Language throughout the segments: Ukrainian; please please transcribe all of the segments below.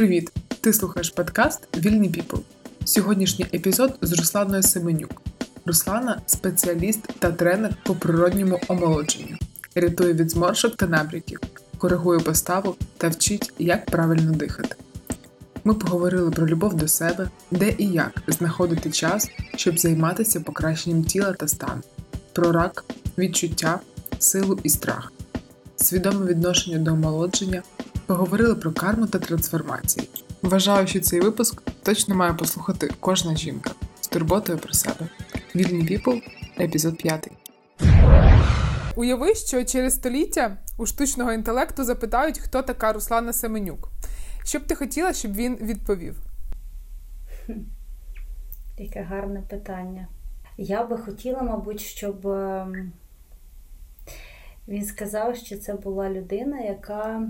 Привіт! Ти слухаєш подкаст Вільний Піпл. Сьогоднішній епізод з Русланою Семенюк. Руслана спеціаліст та тренер по природньому омолодженню, рятує від зморшок та набряків, коригує поставу та вчить, як правильно дихати. Ми поговорили про любов до себе, де і як знаходити час, щоб займатися покращенням тіла та стану, про рак, відчуття, силу і страх, свідоме відношення до омолодження, поговорили про карму та трансформації. Вважаю, що цей випуск точно має послухати кожна жінка з турботою про себе. Вільний Піпл, епізод 5. Уяви, що через століття у штучного інтелекту запитають, хто така Руслана Семенюк. Що б ти хотіла, щоб він відповів? Яке гарне питання. Я би хотіла, мабуть, щоб ем, він сказав, що це була людина, яка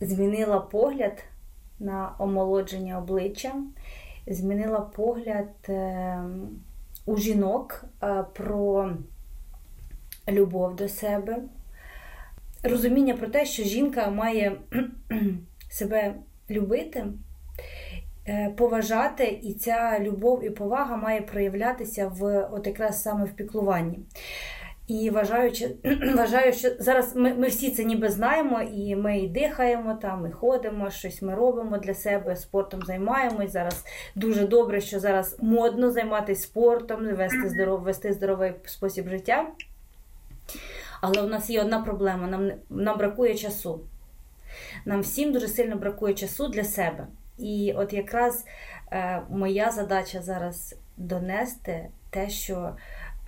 змінила погляд на омолодження обличчя, змінила погляд ем, у жінок е, про любов до себе. Розуміння про те, що жінка має себе любити, е, поважати, і ця любов і повага має проявлятися в от якраз саме в піклуванні. І вважаю, вважаю, що зараз ми ми всі це ніби знаємо, і ми і дихаємо там, і ходимо, щось ми робимо для себе, спортом займаємось. Зараз дуже добре, що зараз модно займатися спортом, вести здоров, вести здоровий спосіб життя. Але у нас є одна проблема: нам, нам бракує часу. Нам всім дуже сильно бракує часу для себе. І от якраз е, моя задача зараз донести те, що.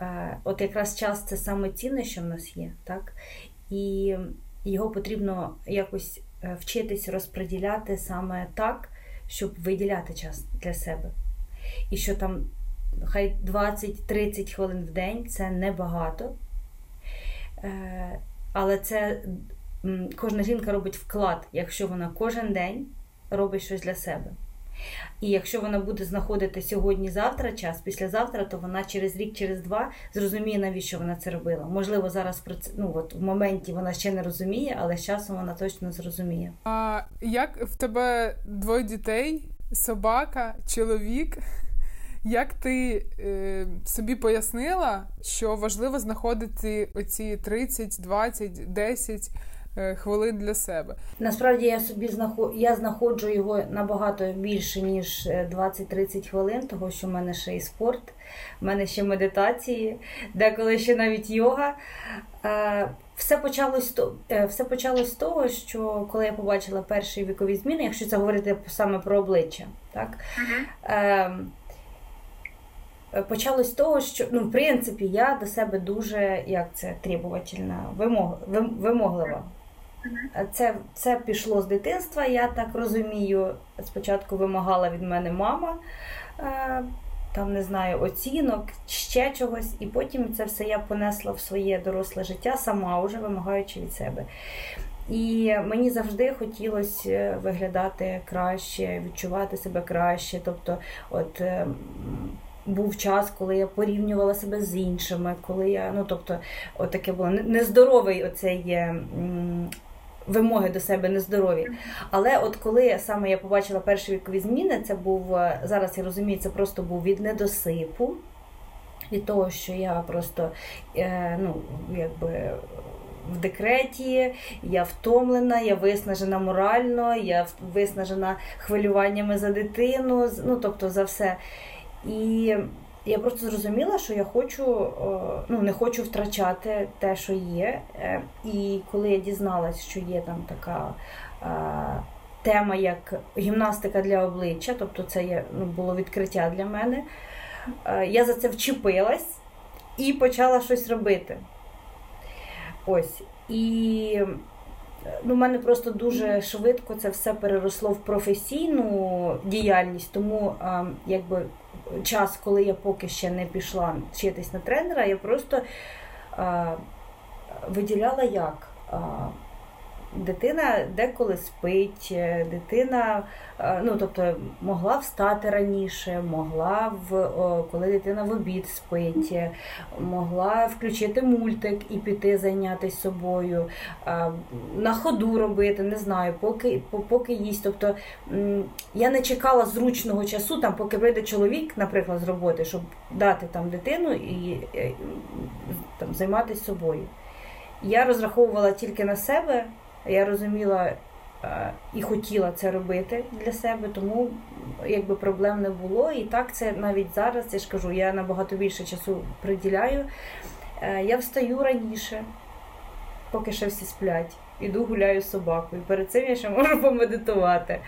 Е, от якраз час це саме цінне, що в нас є, так? І його потрібно якось е, вчитись розподіляти саме так, щоб виділяти час для себе. І що там хай 20-30 хвилин в день це небагато. Е, але це кожна жінка робить вклад, якщо вона кожен день робить щось для себе. І якщо вона буде знаходити сьогодні-завтра час, післязавтра, то вона через рік, через два зрозуміє, навіщо вона це робила. Можливо, зараз ну, от в моменті вона ще не розуміє, але з часом вона точно зрозуміє. А як в тебе двоє дітей, собака, чоловік? Як ти е, собі пояснила, що важливо знаходити оці 30, 20, 10 Е, хвилин для себе. Насправді я собі знаход... я знаходжу його набагато більше ніж 20-30 е, хвилин, того що в мене ще і спорт, в мене ще медитації, деколи ще навіть йога. Е, все почалось все почалось з того, що коли я побачила перші вікові зміни, якщо це говорити саме про обличчя, так. Uh-huh. Почалось з того, що ну, в принципі я до себе дуже як це требувательна, вимог, вимоглива. Це це пішло з дитинства, я так розумію. Спочатку вимагала від мене мама, е, там не знаю, оцінок, ще чогось, і потім це все я понесла в своє доросле життя, сама вже вимагаючи від себе. І мені завжди хотілося е, виглядати краще, відчувати себе краще. Тобто, от е, був час, коли я порівнювала себе з іншими, коли я, ну тобто, от таке було нездоровий оцей вимоги до себе нездорові. Але от коли саме я побачила перші вікові зміни, це був е, зараз я розумію, це просто був від недосипу, від того, що я просто е, ну, якби. В декреті, я втомлена, я виснажена морально, я виснажена хвилюваннями за дитину, ну тобто за все. І я просто зрозуміла, що я хочу, ну не хочу втрачати те, що є. Е, і коли я дізналась, що є там така тема, як гімнастика для обличчя, тобто це є, ну, було відкриття для мене, е, я за це вчепилась і почала щось робити. Ось. І ну, в мене просто дуже швидко це все переросло в професійну діяльність, тому якби час, коли я поки ще не пішла вчитись на тренера, я просто а, виділяла як. Дитина деколи спить, е, дитина е, ну, тобто, могла встати раніше, могла в коли дитина в обід спить, е, могла включити мультик і піти зайнятися собою, на ходу робити, не знаю, поки поки їсть. Тобто я не чекала зручного часу, там, поки прийде чоловік, наприклад, з роботи, щоб дати там дитину і там, займатися собою. Я розраховувала тільки на себе. Я розуміла е, і хотіла це робити для себе, тому якби проблем не було. І так це навіть зараз, я ж кажу, я набагато більше часу приділяю. Е, я встаю раніше, поки ще всі сплять. Іду гуляю з собакою. Перед цим я ще можу помедитувати.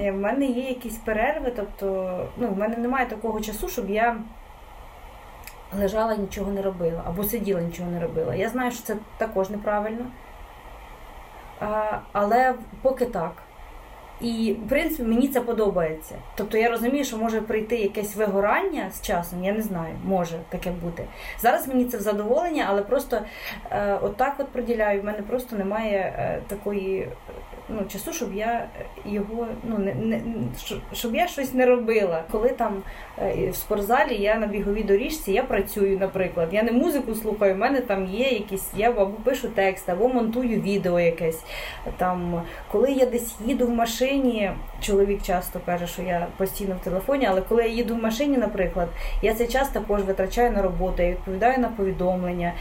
Е, в мене є якісь перерви, тобто ну, в мене немає такого часу, щоб я лежала і нічого не робила, або сиділа нічого не робила. Я знаю, що це також неправильно. Але поки так. І, в принципі, мені це подобається. Тобто я розумію, що може прийти якесь вигорання з часом, я не знаю, може таке бути. Зараз мені це в задоволення, але просто е, отак от приділяю. В мене просто немає е, такої ну, часу, щоб я його ну не не щоб я щось не робила. Коли там е, в спортзалі я на біговій доріжці, я працюю, наприклад. Я не музику слухаю, в мене там є якісь, я або пишу текст, або монтую відео якесь. Там, Коли я десь їду в машині, чоловік часто каже, що я постійно в телефоні, але коли я їду в машині, наприклад, я цей час також витрачаю на роботу, я відповідаю на повідомлення.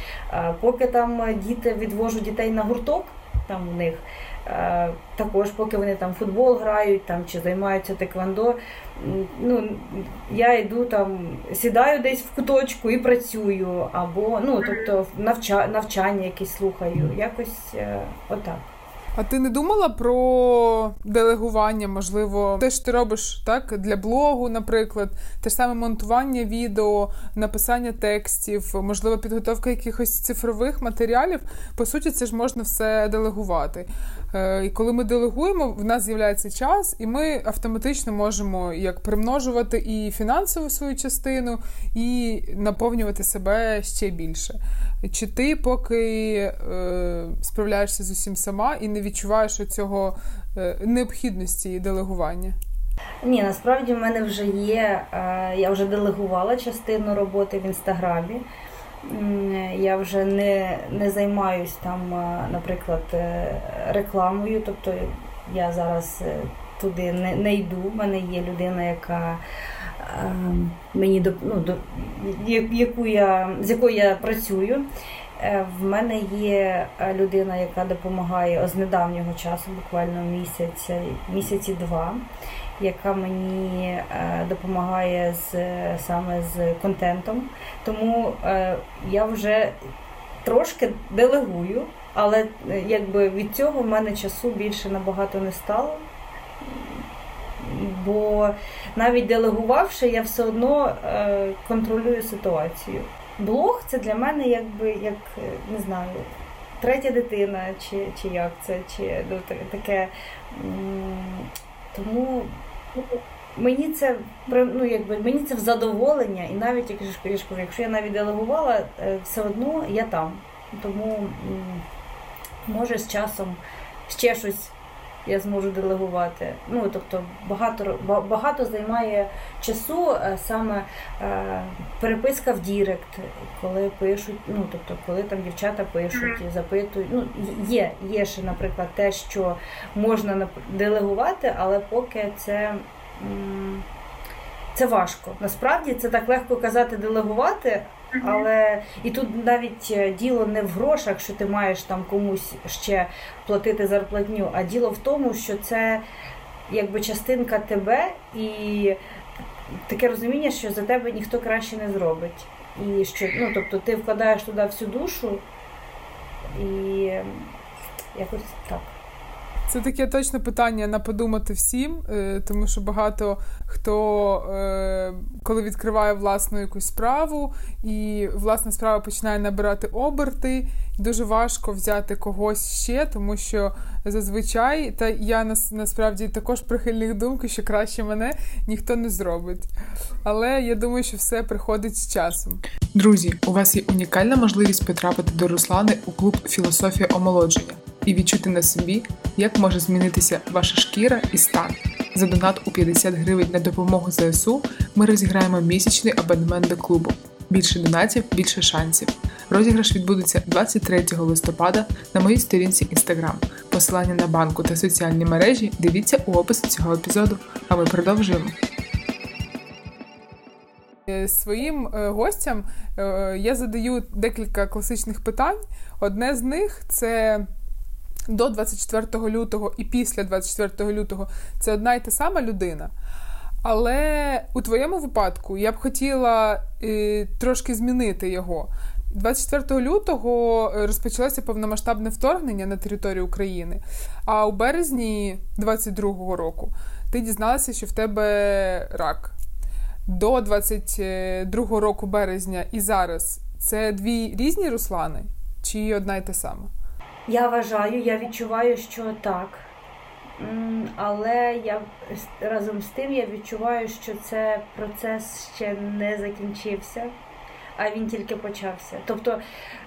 Поки там діти відвожу дітей на гурток, там у них. Також, поки вони там футбол грають там чи займаються теквандо, ну я йду там, сідаю десь в куточку і працюю, або ну тобто навча, навчання якісь слухаю, якось е, отак. А ти не думала про делегування? Можливо, те, що ти робиш так для блогу, наприклад, те ж саме монтування відео, написання текстів, можливо, підготовка якихось цифрових матеріалів. По суті, це ж можна все делегувати. Е, і коли ми делегуємо, в нас з'являється час, і ми автоматично можемо як примножувати і фінансову свою частину, і наповнювати себе ще більше. Чи ти поки е, справляєшся з усім сама і не відчуваєш цього е, необхідності делегування? Ні, насправді в мене вже є. Е, я вже делегувала частину роботи в інстаграмі. Я вже не не займаюсь там, е, наприклад, е, рекламою. Тобто я зараз е, туди не не йду. У мене є людина, яка мені ну, яку я, з якою я працюю. В мене є людина, яка допомагає з недавнього часу, буквально місяць, місяці два яка мені е, допомагає з саме з контентом. Тому е, я вже трошки делегую, але е, якби від цього в мене часу більше набагато не стало. Бо навіть делегувавши, я все одно контролюю ситуацію. Блог це для мене якби як не знаю, третя дитина, чи чи як це, чи ну, таке. Тому мені це ну, якби, мені це в задоволення, і навіть якщо я навіть делегувала, е, все одно я там. Тому може з часом ще щось я зможу делегувати. Ну, тобто багато багато займає часу е, саме е, переписка в Direct, коли пишуть, ну тобто, коли там дівчата пишуть і запитують. Ну, Є, є ще, наприклад, те, що можна делегувати, але поки це. Це важко. Насправді це так легко казати делегувати, але і тут навіть е, діло не в грошах, що ти маєш там комусь ще платити зарплатню, а діло в тому, що це якби частинка тебе і таке розуміння, що за тебе ніхто краще не зробить. І що, ну, тобто ти вкладаєш туди всю душу і якось так. Це таке точно питання на подумати всім, е, тому що багато хто, е, коли відкриває власну якусь справу, і власна справа починає набирати оберти, дуже важко взяти когось ще, тому що зазвичай, та я насправді також прихильних думки, що краще мене ніхто не зробить. Але я думаю, що все приходить з часом. Друзі, у вас є унікальна можливість потрапити до Руслани у клуб Філософія омолодження. І відчути на собі, як може змінитися ваша шкіра і стан. За донат у 50 гривень на допомогу ЗСУ ми розіграємо місячний абонемент до клубу. Більше донатів, більше шансів. Розіграш відбудеться 23 листопада на моїй сторінці Instagram. Посилання на банку та соціальні мережі дивіться у описі цього епізоду. А ми продовжуємо. Е, своїм е, гостям е, я задаю декілька класичних питань. Одне з них це до 24 лютого і після 24 лютого це одна й та сама людина. Але у твоєму випадку я б хотіла е, трошки змінити його. 24 лютого розпочалося повномасштабне вторгнення на територію України. А у березні 22-го року ти дізналася, що в тебе рак. До 22-го року березня і зараз це дві різні Руслани чи одна й та сама? Я вважаю, я відчуваю, що так. Але я разом з тим я відчуваю, що це процес ще не закінчився, а він тільки почався. Тобто,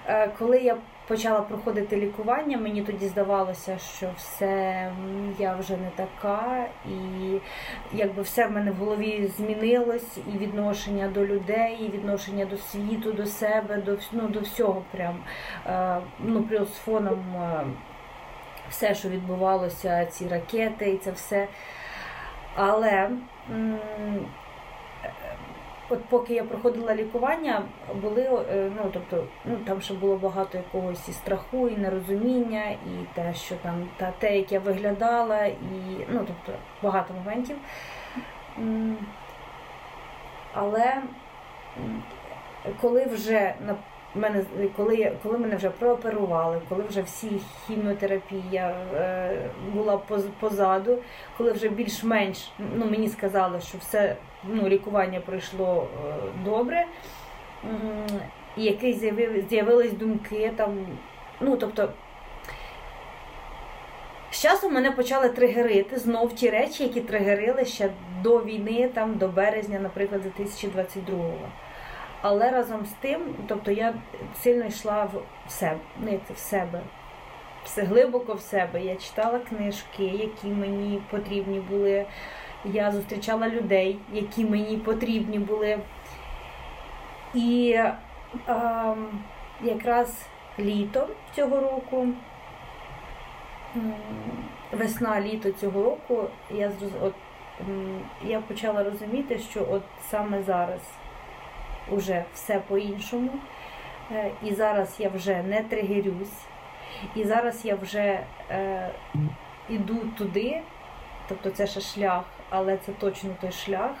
е, коли я почала проходити лікування, мені тоді здавалося, що все я вже не така, і якби все в мене в голові змінилось, і відношення до людей, і відношення до світу, до себе, до ну, до всього прям е, ну, плюс фоном. Е, все, що відбувалося, ці ракети і це все. Але От поки я проходила лікування, були е, ну тобто, ну там ще було багато якогось і страху, і нерозуміння, і те, що там та те, як я виглядала, і ну тобто багато моментів. Але коли вже на мене, коли коли мене вже прооперували, коли вже всі хіміотерапія е, була позаду, коли вже більш-менш ну, мені сказали, що все ну, лікування пройшло е, добре, і якісь з'явились думки там, ну тобто. З часом мене почали тригерити знов ті речі, які тригерили ще до війни, там до березня, наприклад, 2022-го. Але разом з тим, тобто я сильно йшла в себе, ну в себе, все глибоко в себе. Я читала книжки, які мені потрібні були. Я зустрічала людей, які мені потрібні були. І е, якраз літо цього року, весна літо цього року, я от, я почала розуміти, що от саме зараз вже все по-іншому. Е, і зараз я вже не тригерюсь, і зараз я вже е, іду туди, тобто це ще шлях, але це точно той шлях,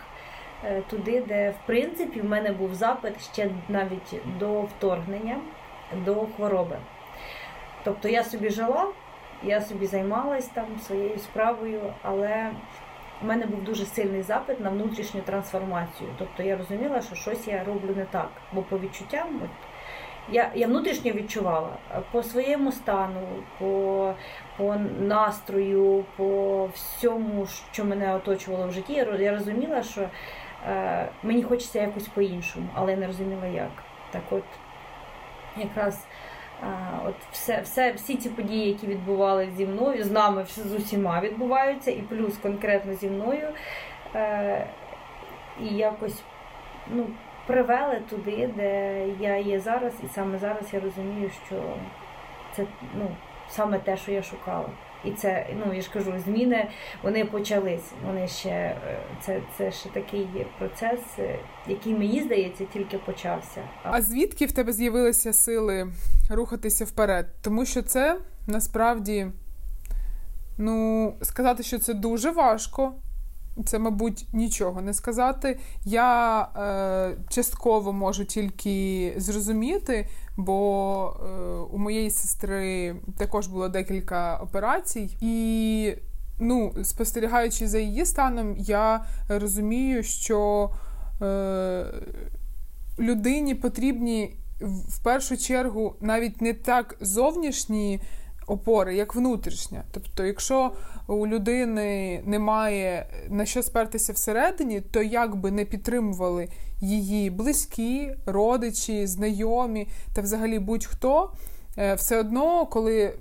е, туди, де в принципі в мене був запит ще навіть до вторгнення, до хвороби. Тобто я собі жила, я собі займалась там своєю справою, але у мене був дуже сильний запит на внутрішню трансформацію. Тобто я розуміла, що щось я роблю не так. Бо по відчуттям от, я я внутрішньо відчувала по своєму стану, по по настрою, по всьому, що мене оточувало в житті. Я розуміла, що е, мені хочеться якось по-іншому, але я не розуміла як. Так от якраз От все, все, Всі ці події, які відбувалися зі мною, з нами з усіма відбуваються, і плюс конкретно зі мною. Е, І якось ну, привели туди, де я є зараз, і саме зараз я розумію, що це ну, саме те, що я шукала. І це, ну я ж кажу, зміни вони почались. Вони ще е, це це ще такий процес, е, який мені здається, тільки почався. А звідки в тебе з'явилися сили рухатися вперед? Тому що це насправді ну сказати, що це дуже важко. Це, мабуть, нічого не сказати. Я е, частково можу тільки зрозуміти, бо е, у моєї сестри також було декілька операцій, і ну, спостерігаючи за її станом, я розумію, що е, людині потрібні в першу чергу навіть не так зовнішні опори, як внутрішня. Тобто, якщо у людини немає на що спертися всередині, то як би не підтримували її близькі, родичі, знайомі та взагалі будь-хто. е, все одно, коли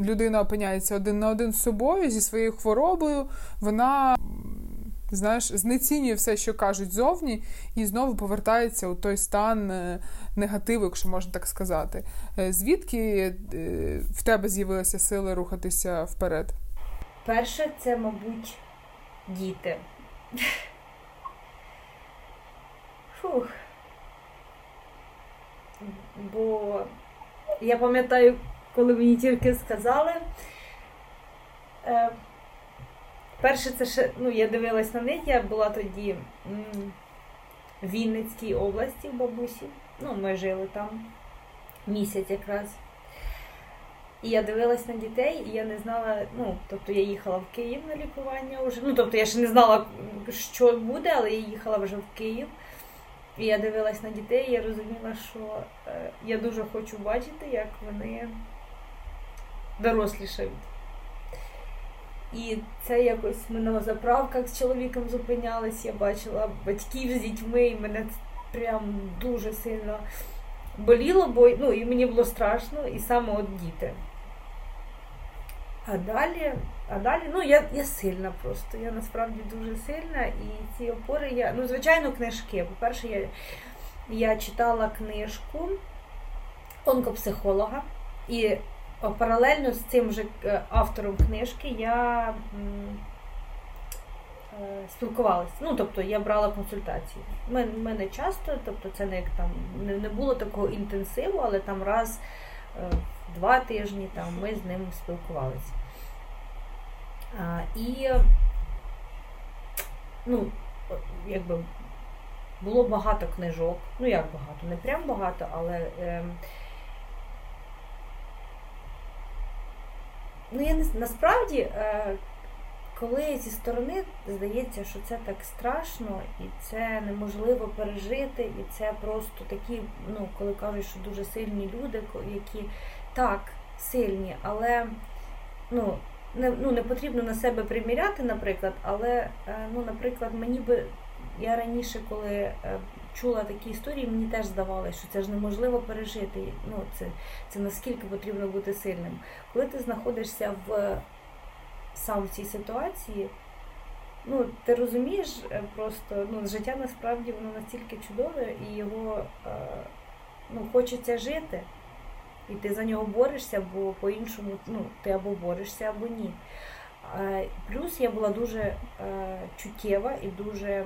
людина опиняється один на один з собою зі своєю хворобою, вона знаєш, знецінює все, що кажуть зовні, і знову повертається у той стан е, негативу, якщо можна так сказати. Е, звідки в тебе з'явилися сили рухатися вперед? Перше, це, мабуть, діти. Бо я пам'ятаю, коли мені тільки сказали. Е, Перше, це ще, ну, я дивилась на них, я була тоді в Вінницькій області в бабусі. Ну, ми жили там місяць якраз. І я дивилась на дітей, і я не знала, ну, тобто я їхала в Київ на лікування вже. Ну, тобто я ще не знала, що буде, але я їхала вже в Київ. І я дивилась на дітей, і я розуміла, що е, я дуже хочу бачити, як вони дорослішають. І це якось ми на заправках з чоловіком зупинялись, я бачила батьків з дітьми, і мене прям дуже сильно боліло, бо ну, і мені було страшно, і саме от діти. А далі, а далі, ну я я сильна просто. Я насправді дуже сильна. І ці опори я. Ну, звичайно, книжки. По-перше, я я читала книжку онкопсихолога, і паралельно з цим же е, автором книжки я е, спілкувалася. Ну, тобто я брала консультації. Ми, ми не часто, тобто це не як там не, було такого інтенсиву, але там раз. Е, два тижні там ми з ним спілкувалися. І ну, якби було багато книжок, ну як багато, не прям багато, але е, ну я не насправді, е, коли зі сторони здається, що це так страшно, і це неможливо пережити, і це просто такі, ну, коли кажуть, що дуже сильні люди, які так, сильні, але ну, не ну, не потрібно на себе приміряти, наприклад, але, е, ну, наприклад, мені би я раніше, коли е, чула такі історії, мені теж здавалося, що це ж неможливо пережити. Ну, Це це наскільки потрібно бути сильним. Коли ти знаходишся в сам в цій ситуації, ну, ти розумієш е, просто, ну, життя насправді воно настільки чудове і його ну, хочеться жити. І ти за нього борешся, бо по-іншому ну, ти або борешся, або ні. Плюс я була дуже е, чуттєва і дуже,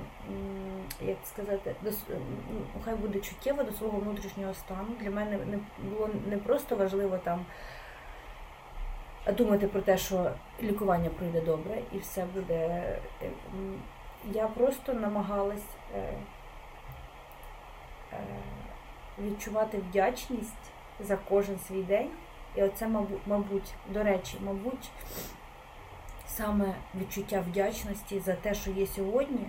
як сказати, ну, хай буде чуттєва до свого внутрішнього стану. Для мене не було не просто важливо там думати про те, що лікування пройде добре і все буде. Е, я просто намагалась е, відчувати вдячність за кожен свій день. І оце, мабуть, до речі, мабуть, саме відчуття вдячності за те, що є сьогодні.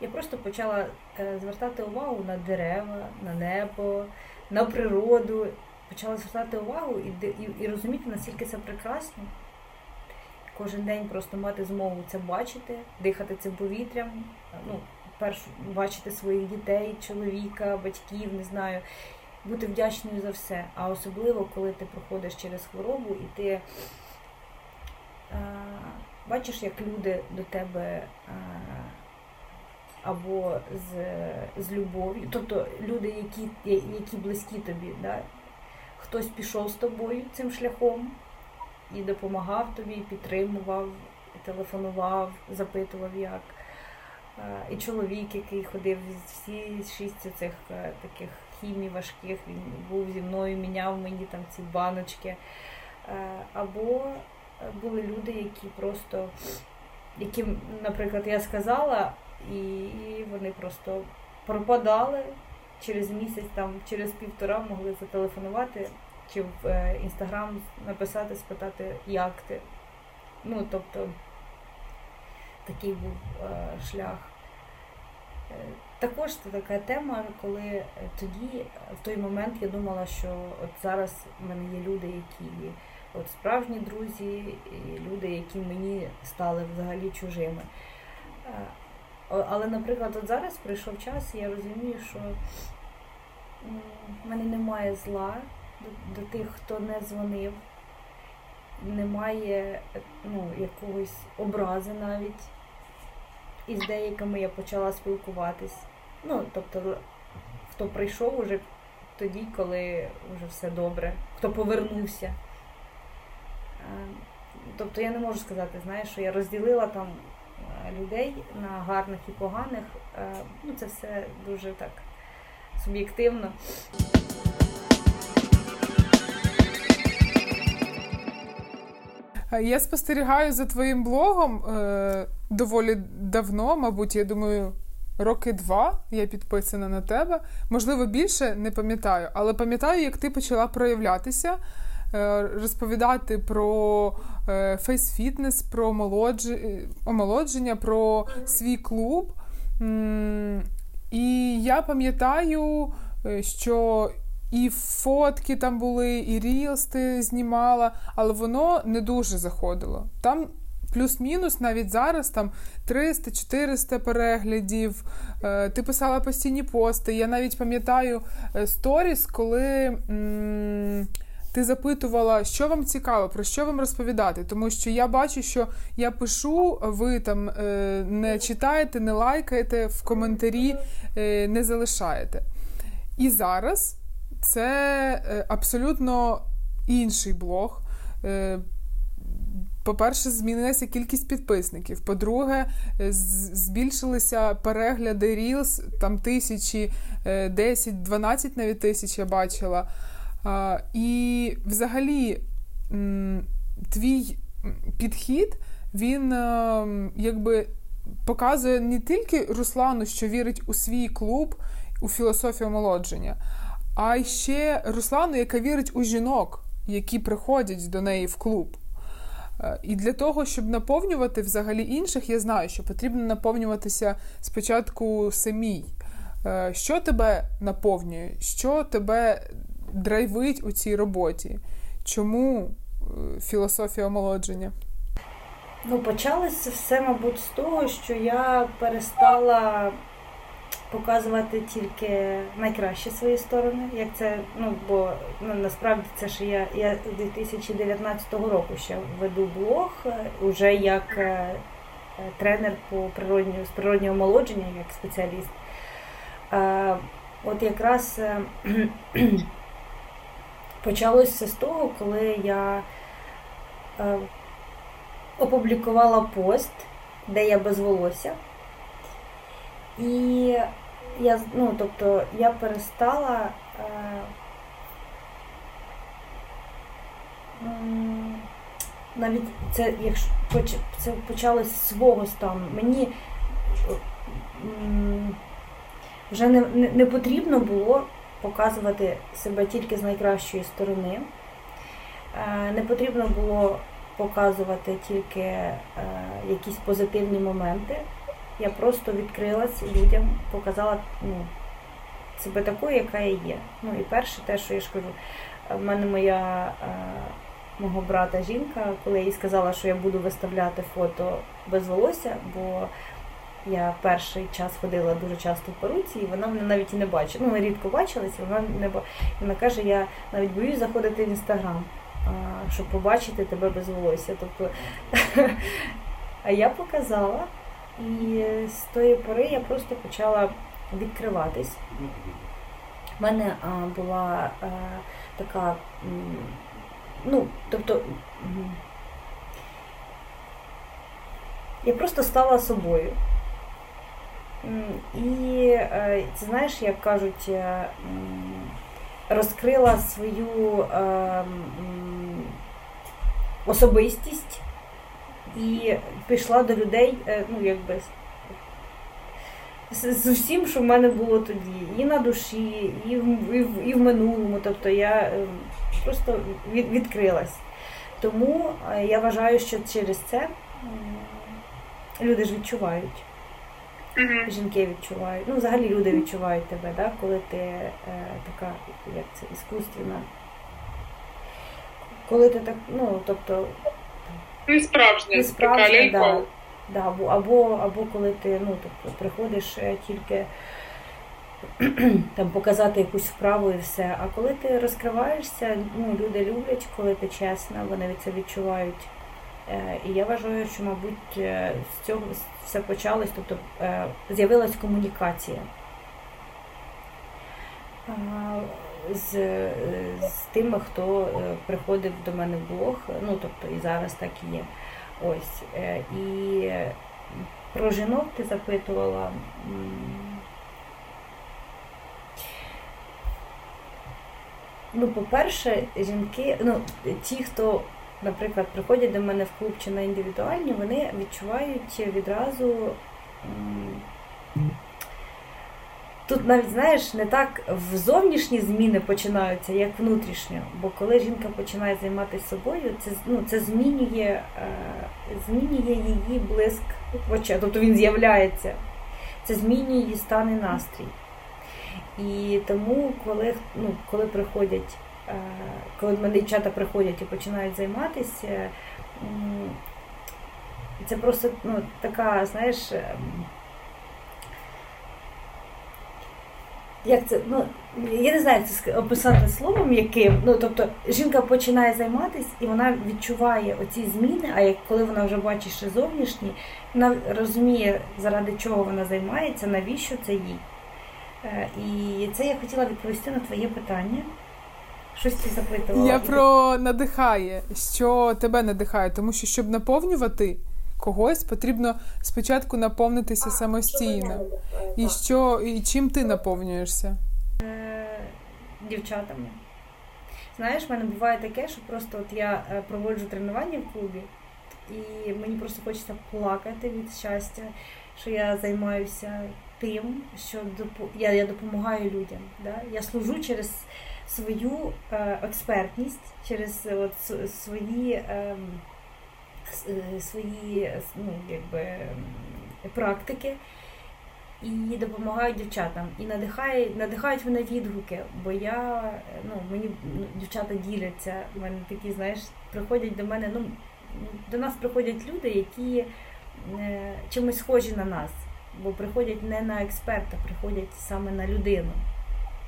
Я просто почала е, звертати увагу на дерева, на небо, на природу. Почала звертати увагу і і, і розуміти, наскільки це прекрасно. Кожен день просто мати змогу це бачити, дихати цим повітрям, ну, перш бачити своїх дітей, чоловіка, батьків, не знаю бути вдячною за все. А особливо, коли ти проходиш через хворобу і ти а, бачиш, як люди до тебе а, або з з любов'ю, тобто люди, які які близькі тобі, да? хтось пішов з тобою цим шляхом і допомагав тобі, підтримував, телефонував, запитував як. І чоловік, який ходив всі шість цих е, таких хімій важких, він був зі мною, міняв мені там ці баночки. Е, або були люди, які просто, яким, наприклад, я сказала, і вони просто пропадали через місяць, там, через півтора могли зателефонувати чи в інстаграм е, написати, спитати, як ти. Ну, тобто такий був е, шлях. Також це така тема, коли е, тоді, е, в той момент, я думала, що от зараз в мене є люди, які от справжні друзі, і люди, які мені стали взагалі чужими. Е, але, наприклад, от зараз прийшов час, і я розумію, що в мене немає зла до, до тих, хто не дзвонив. Немає ну, якогось образи навіть. І з деякими я почала спілкуватись. Ну, тобто, хто прийшов уже тоді, коли вже все добре, хто повернувся. Е, тобто я не можу сказати, знаєш, що я розділила там е, людей на гарних і поганих. Е, ну, Це все дуже так суб'єктивно. Я спостерігаю за твоїм блогом доволі давно, мабуть, я думаю, роки два я підписана на тебе. Можливо, більше не пам'ятаю, але пам'ятаю, як ти почала проявлятися, е, розповідати про е, фейс-фітнес, про омолодження, про свій клуб. І я пам'ятаю, е, що і фотки там були, і рілс ти знімала, але воно не дуже заходило. Там плюс-мінус навіть зараз там 300-400 переглядів. Е, ти писала постійні пости. Я навіть пам'ятаю е, сторіс, коли. М- ти запитувала, що вам цікаво, про що вам розповідати, тому що я бачу, що я пишу, ви там е, не читаєте, не лайкаєте, в коментарі не залишаєте. І зараз це абсолютно інший блог. Е, по-перше, змінилася кількість підписників. По-друге, е, збільшилися перегляди Reels, там тисячі, 10-12 навіть тисяч я бачила. І взагалі твій підхід, він якби показує не тільки Руслану, що вірить у свій клуб, у філософію омолодження, а й ще Руслану, яка вірить у жінок, які приходять до неї в клуб. Е, і для того, щоб наповнювати взагалі інших, я знаю, що потрібно наповнюватися спочатку самій. Е, що тебе наповнює? Що тебе драйвить у цій роботі? Чому е, філософія омолодження? Ну, почалося все, мабуть, з того, що я перестала показувати тільки найкращі свої сторони. Як це, ну бо ну, насправді це ж я я 2019 року ще веду блог уже як е, тренер по природньому з природнього омолодження, як спеціаліст. Е, от якраз е, почалося з того, коли я е, опублікувала пост, де я без волосся. І я ну, тобто, я перестала е, навіть це, якщо це почалось з свого стану, мені вже не, не, потрібно було показувати себе тільки з найкращої сторони. Е, не потрібно було показувати тільки е, якісь позитивні моменти. Я просто відкрилась людям, показала ну, себе такою, яка я є. Ну і перше, те, що я ж кажу, в мене моя е, мого брата жінка, коли я їй сказала, що я буду виставляти фото без волосся, бо я перший час ходила дуже часто в перуці, і вона мене навіть і не бачить. Ну, ми рідко бачилися, вона не вона каже, я навіть боюсь заходити в інстаграм, щоб побачити тебе без волосся. Тобто, а я показала. І з тої пори я просто почала відкриватись. У мене була а, така, ну, тобто, я просто стала собою. І е, це знаєш, як кажуть, е, розкрила свою е, особистість і пішла до людей, ну якби з усім, що в мене було тоді, і на душі, і в, і в, і в минулому. Тобто я просто від, відкрилась. Тому я вважаю, що через це люди ж відчувають. Mm-hmm. Жінки відчувають. Ну, взагалі люди відчувають тебе, да? коли ти е, така, як це, іскусственна. Коли ти так, ну, тобто. Не справжня, не справжня, да, да, або, або або коли ти ну, тобто, приходиш е, тільки там показати якусь вправу і все. А коли ти розкриваєшся, ну, люди люблять, коли ти чесна, вони це відчувають. Е, і я вважаю, що, мабуть, е, з цього все почалось, тобто е, з'явилась комунікація з з тими, хто приходив до мене в блог, ну тобто і зараз так і є. Ось. І про жінок ти запитувала. Ну, по-перше, жінки, ну, ті, хто, наприклад, приходять до мене в клуб чи на індивідуальні, вони відчувають відразу. Тут навіть, знаєш, не так в зовнішні зміни починаються, як внутрішньо. Бо коли жінка починає займатися собою, це ну, це змінює е, змінює її блиск в очах, тобто він з'являється. Це змінює її стан і настрій. І тому, коли ну, коли приходять, е, коли мене дівчата приходять і починають займатися, це просто ну, така, знаєш, як це, ну, я не знаю, як це описати словом яким. Ну, тобто жінка починає займатися і вона відчуває оці зміни, а як коли вона вже бачить ще зовнішні, вона розуміє, заради чого вона займається, навіщо це їй. Е, і це я хотіла відповісти на твоє питання. Щось ти запитувала. Я про надихає, що тебе надихає, тому що щоб наповнювати когось, потрібно спочатку наповнитися а, самостійно. І що, і чим ти наповнюєшся? Е, дівчатами. Знаєш, в мене буває таке, що просто от я е, проводжу тренування в клубі, і мені просто хочеться плакати від щастя, що я займаюся тим, що я я допомагаю людям. Да? Я служу через свою е, експертність, через от, свої е, свої ну, якби, практики. І допомагають дівчатам. І надихає, надихають мене відгуки, бо я, ну, мені ну, дівчата діляться. У мене такі, знаєш, приходять до мене. ну, До нас приходять люди, які е, чимось схожі на нас бо приходять не на експерта, приходять саме на людину,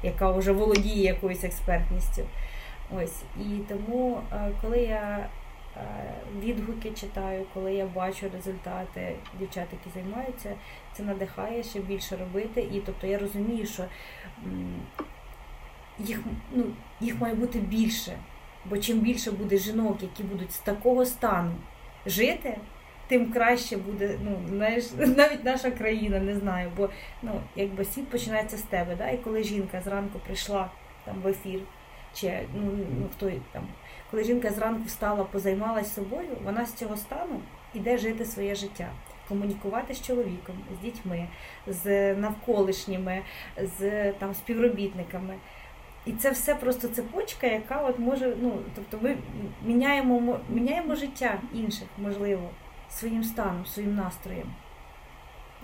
яка вже володіє якоюсь експертністю. Ось. І тому, е, коли я е, відгуки читаю, коли я бачу результати дівчат, які займаються, це надихає ще більше робити. І тобто я розумію, що їх, ну, їх має бути більше. Бо чим більше буде жінок, які будуть з такого стану жити, тим краще буде, ну, знаєш, навіть наша країна, не знаю, бо ну, якби світ починається з тебе. Да? І коли жінка зранку прийшла там в ефір, чи ну, ну хто там, коли жінка зранку встала, позаймалась собою, вона з цього стану іде жити своє життя. Комунікувати з чоловіком, з дітьми, з навколишніми, з там співробітниками. І це все просто цепочка, яка от може, ну тобто ми міняємо міняємо життя інших, можливо своїм станом, своїм настроєм.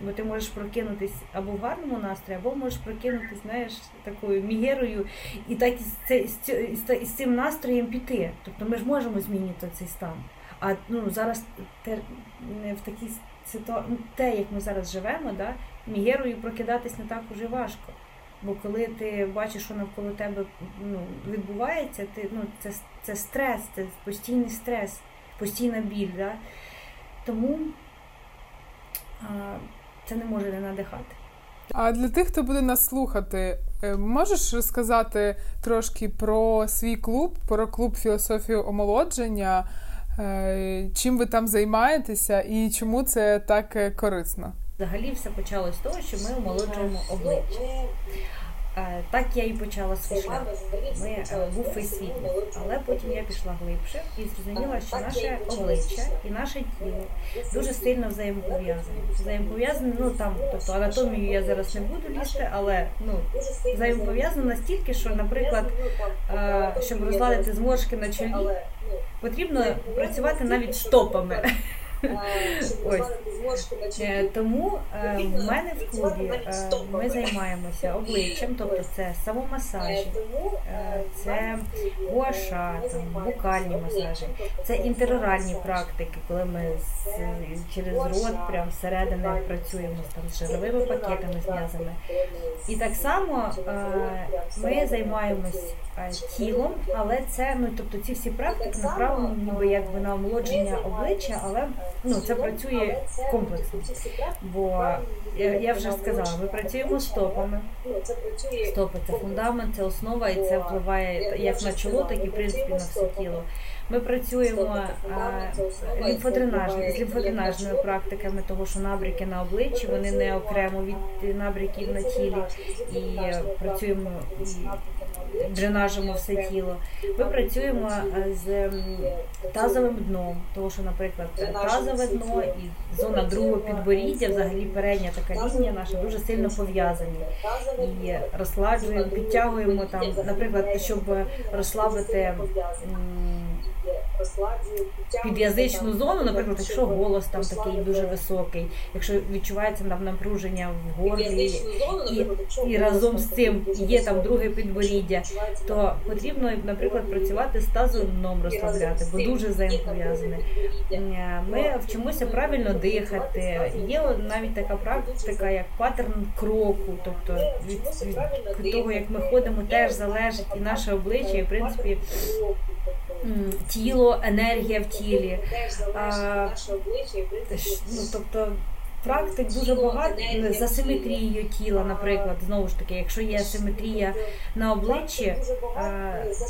Бо ти можеш прокинутись або в гарному настрої, або можеш прокинутись, знаєш, такою мігерою і так із цим настроєм піти. Тобто ми ж можемо змінити цей стан. А ну, зараз те, в такій ситуації, ну, те, як ми зараз живемо, да, мігерою прокидатись не так уже важко. Бо коли ти бачиш, що навколо тебе ну, відбувається, ти, ну, це це стрес, це постійний стрес, постійна біль. Да? Тому це не може не надихати. А для тих, хто буде нас слухати, е, можеш розказати трошки про свій клуб, про клуб філософію омолодження, е, чим ви там займаєтеся і чому це так е, корисно? Взагалі все почалося з того, що ми омолоджуємо обличчя. Е, так я і почала свій шлях. Ми е, був фейсфітнес, але потім я пішла глибше і зрозуміла, що наше обличчя і наше тіло дуже сильно взаємопов'язані. Взаємопов'язані, ну там, тобто анатомію я зараз не буду лізти, але ну взаємопов'язано настільки, що, наприклад, е, щоб розладити зморшки на чолі, потрібно працювати навіть штопами. Ось. Е, тому е, в мене в клубі е, ми займаємося обличчям, тобто це самомасажі, це гуаша, там, вокальні масажі, це інтероральні практики, коли ми з, через рот прямо зсередини працюємо там, з жировими пакетами, з м'язами. І так само ми займаємось тілом, але це ну тобто ці всі практики направлені ніби якби на омолодження обличчя, але ну це працює комплексно. Бо я, я вже сказала, ми працюємо стопами. Стопи це фундамент, це основа, і це впливає як на чоло, так і в принципі на все тіло. Ми працюємо лімфодренажними з лімфодренажними практиками, того що набріки на обличчі вони не окремо від набріків на тілі і працюємо і дренажимо все тіло. Ми працюємо з тазовим дном, тому що, наприклад, тазове дно і зона другого підборіддя, взагалі передня така лінія наша дуже сильно пов'язані і розсладжуємо, підтягуємо там, наприклад, щоб розслабити під'язичну зону, наприклад, якщо голос там такий дуже високий, якщо відчувається нам напруження в горлі і, і разом з цим є там друге підборіддя, то потрібно, наприклад, працювати з тазом розслабляти, бо дуже взаємопов'язане. Ми вчимося правильно дихати. Є навіть така практика, як паттерн кроку, тобто від, від того, як ми ходимо, теж залежить і наше обличчя, і в принципі тіло, енергія в тілі. А, ну, тобто практик дуже багато за симетрією тіла, наприклад, знову ж таки, якщо є симетрія на обличчі,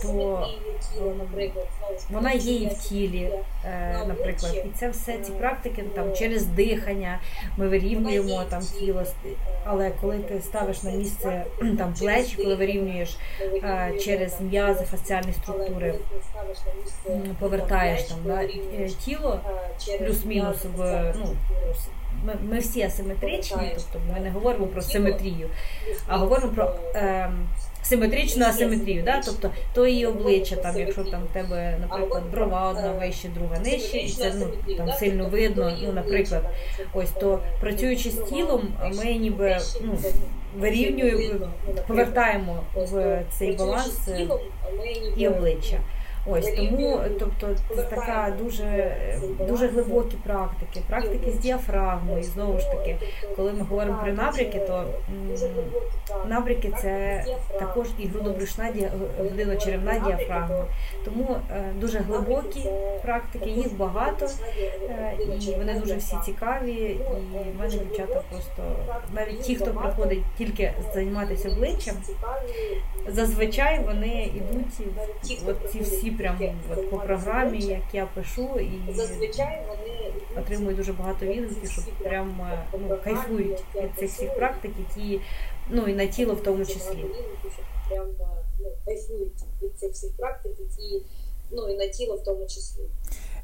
то вона є і в тілі, е, наприклад, і це все ці практики там через дихання ми вирівнюємо там тіло, але коли ти ставиш на місце там плечі, коли вирівнюєш е, через м'язи, фасціальні структури, повертаєш там да, е, тіло плюс-мінус в ну ми ми всі асиметричні, тобто ми не говоримо про симетрію, а говоримо про е, симетричну асиметрію. Да? Тобто то її обличчя, там, якщо там в тебе, наприклад, брова одна вище, друга нижче, і це ну, там сильно видно. Ну, наприклад, ось то працюючи з тілом, ми ніби ну, вирівнюємо, повертаємо в цей баланс і обличчя. Ось тому, тобто, це така дуже дуже глибокі практики, практики з діафрагмою. Знову ж таки, коли ми говоримо про набряки, то набряки це також і грудобрюшна грудино-черевна діафрагма. Тому е, дуже глибокі практики, їх багато, е, і вони дуже всі цікаві. І в мене дівчата просто навіть ті, хто приходить тільки займатися обличчям, зазвичай вони йдуть от ці всі прям от, по програмі, як я пишу, і зазвичай вони отримують дуже багато відгуків, що прям ну, кайфують від цих всіх практик, які ну і на тіло в тому числі. Прям ну, кайфують від цих всіх практик, які ну і на тіло в тому числі.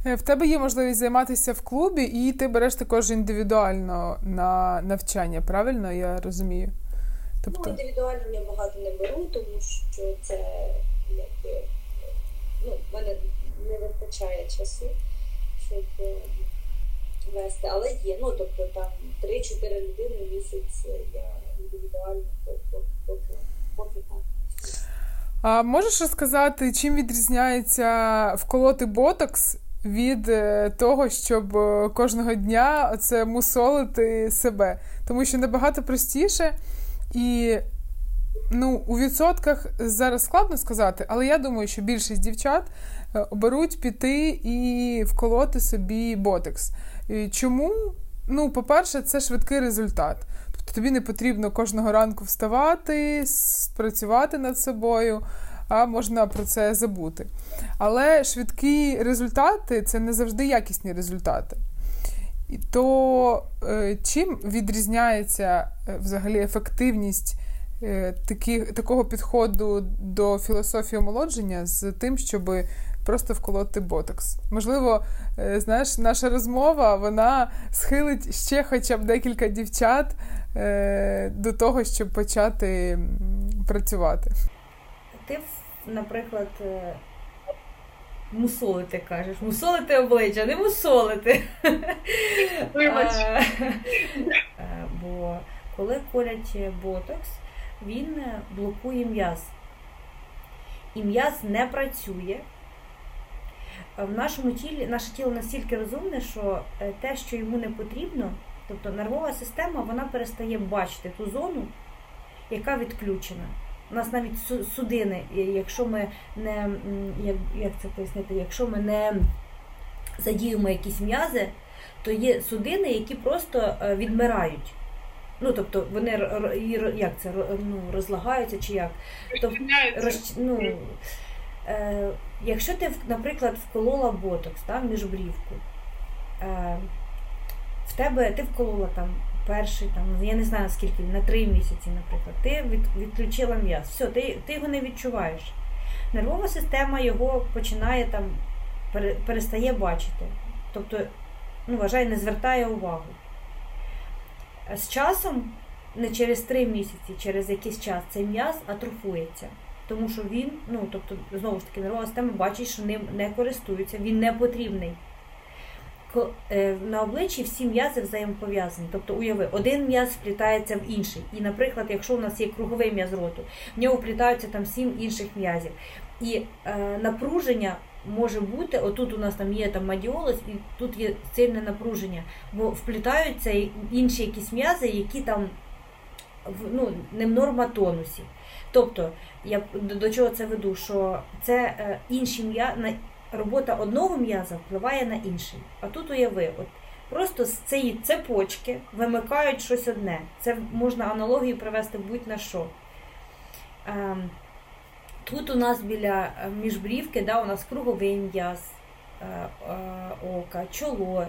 В тебе є можливість займатися в клубі, і ти береш також індивідуально на навчання, правильно я розумію? Тобто... Ну, індивідуально я багато не беру, тому що це якби ну, в мене не вистачає часу, щоб е, вести, але є. Ну, тобто там 3-4 людини в місяць я індивідуально поки так. А можеш розказати, чим відрізняється вколоти ботокс від е, того, щоб е, кожного дня оце мусолити себе? Тому що набагато простіше і Ну, у відсотках зараз складно сказати, але я думаю, що більшість дівчат е, оберуть піти і вколоти собі ботекс. Чому? Ну, по-перше, це швидкий результат. Тобто тобі не потрібно кожного ранку вставати, працювати над собою, а можна про це забути. Але швидкі результати це не завжди якісні результати. То е, чим відрізняється е, взагалі ефективність? Е, такі, такого підходу до філософії омолодження з тим, щоб просто вколоти ботокс. Можливо, е, знаєш, наша розмова вона схилить ще хоча б декілька дівчат е, до того, щоб почати працювати. Ти, наприклад, мусолити, кажеш. Мусолити обличчя, не мусолити. Бо коли колять ботокс, він блокує м'яз. І м'яз не працює. В нашому тілі наше тіло настільки розумне, що е, те, що йому не потрібно, тобто нервова система, вона перестає бачити ту зону, яка відключена. У нас навіть судини, якщо ми не як, як це пояснити, якщо ми не задіємо якісь м'язи, то є судини, які просто е, відмирають. Ну, тобто вони як це ну, розлагаються чи як. Тобто, роз, ну, е, Якщо ти, наприклад, вколола ботокс та, міжбрівку, е, в тебе ти вколола там перший, там, я не знаю скільки, на три місяці, наприклад, ти від, відключила м'яз. Все, ти ти його не відчуваєш. Нервова система його починає там, перестає бачити. Тобто, ну, вважай, не звертає увагу. З часом, не через три місяці, через якийсь час цей м'яз атрофується. Тому що він, ну тобто, знову ж таки, нервова система бачить, що ним не користуються, він не потрібний. Е, на обличчі всі м'язи взаємопов'язані. Тобто, уяви, один м'яз вплітається в інший. І, наприклад, якщо у нас є круговий м'яз роту, в нього вплітаються там сім інших м'язів. І е, напруження може бути, отут у нас там є там мадіолос, і тут є сильне напруження, бо вплітаються інші якісь м'язи, які там ну, не в норматонусі. Тобто, я до чого це веду, що це е, інші м'язи, робота одного м'яза впливає на інший. А тут уяви, от просто з цієї цепочки вимикають щось одне. Це можна аналогію привести будь-на що. Тут у нас біля е, міжбрівки, да, у нас круговий м'яз е, ока, чоло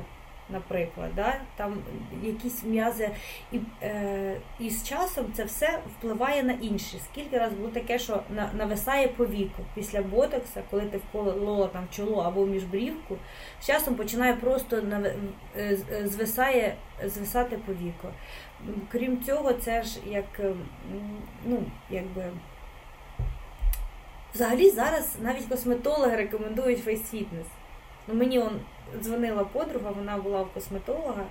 наприклад, да? там якісь м'язи, і е, і з часом це все впливає на інші. Скільки раз було таке, що на, нависає по віку після ботокса, коли ти вколола там чоло або міжбрівку, з часом починає просто нав... Е, е, звисає, звисати по віку. Крім цього, це ж як ну, якби. Взагалі зараз навіть косметологи рекомендують фейс-фітнес. Ну, Мені он дзвонила подруга, вона була в косметолога,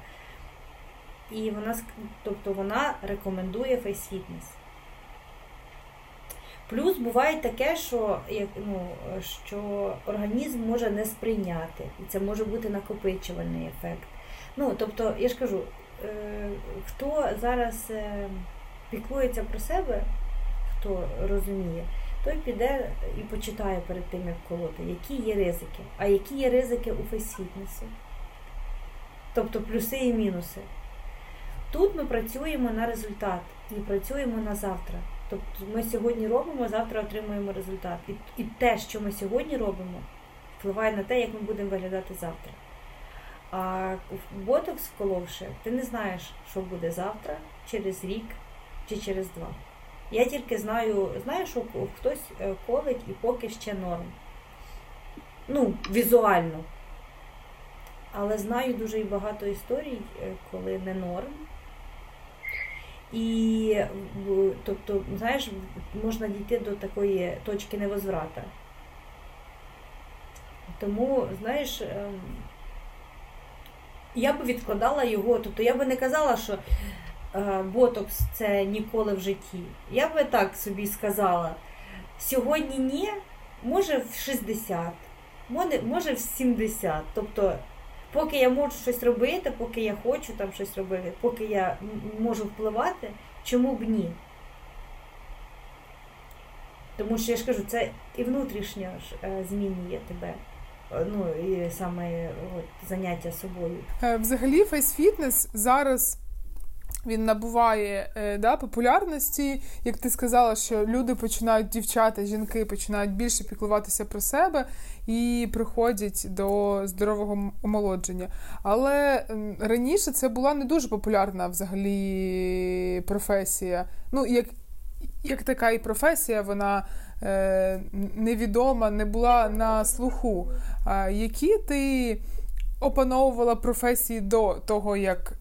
і вона тобто вона рекомендує фейс-фітнес. Плюс буває таке, що як, ну, що організм може не сприйняти, і це може бути накопичувальний ефект. Ну, Тобто, я ж кажу, е, хто зараз е, піклується про себе, хто розуміє, той піде і почитає перед тим, як колоти, які є ризики. А які є ризики у фейсфітнесі. Тобто плюси і мінуси. Тут ми працюємо на результат і працюємо на завтра. Тобто ми сьогодні робимо, завтра отримуємо результат. І, і те, що ми сьогодні робимо, впливає на те, як ми будемо виглядати завтра. А ботокс вколовши, ти не знаєш, що буде завтра, через рік чи через два. Я тільки знаю, знаю, що хтось е, колить і поки ще норм. Ну, візуально. Але знаю дуже і багато історій, е, коли не норм. І, тобто, знаєш, можна дійти до такої точки невозврата. Тому, знаєш, ем, я би відкладала його, тобто я би не казала, що ботокс це ніколи в житті. Я би так собі сказала. Сьогодні ні, може в 60, може в 70. Тобто, поки я можу щось робити, поки я хочу там щось робити, поки я можу впливати, чому б ні? Тому що я ж кажу, це і внутрішньо ж е, змінює тебе. Е, ну і саме от, заняття собою. Взагалі, фейс-фітнес зараз він набуває е, да, популярності. Як ти сказала, що люди починають, дівчата, жінки починають більше піклуватися про себе і приходять до здорового омолодження. Але раніше це була не дуже популярна взагалі професія. Ну, як як така і професія, вона е, невідома, не була на слуху. Які ти опановувала професії до того, як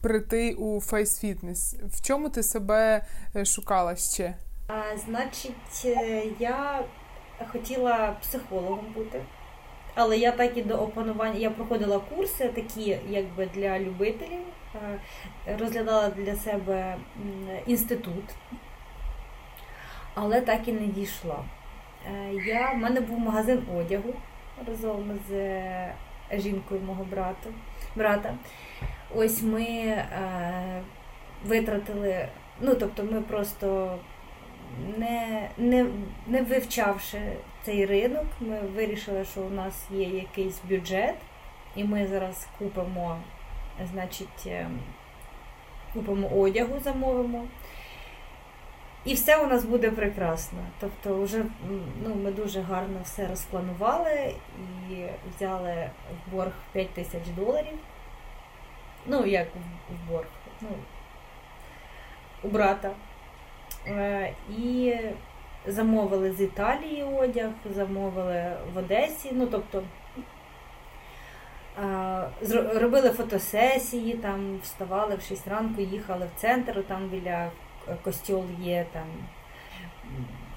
прийти у Fitness? В чому ти себе е, шукала ще? А, Значить, е, я хотіла психологом бути. але я так і до опанування. Я проходила курси такі, якби для любителів, розглядала для себе інститут, але так і не дійшла. Е, я, В мене був магазин одягу разом з е, жінкою мого брата. брата. Ось ми е, витратили, ну тобто ми просто не, не, не вивчавши цей ринок, ми вирішили, що у нас є якийсь бюджет, і ми зараз купимо, значить, е, купимо одягу, замовимо. І все у нас буде прекрасно. Тобто, вже ну, ми дуже гарно все розпланували і взяли в борг 5 тисяч доларів. Ну, як в борг, ну, у брата. Е, і замовили з Італії одяг, замовили в Одесі. Ну, тобто робили фотосесії, там вставали в 6 ранку, їхали в центр, там біля костьол є там.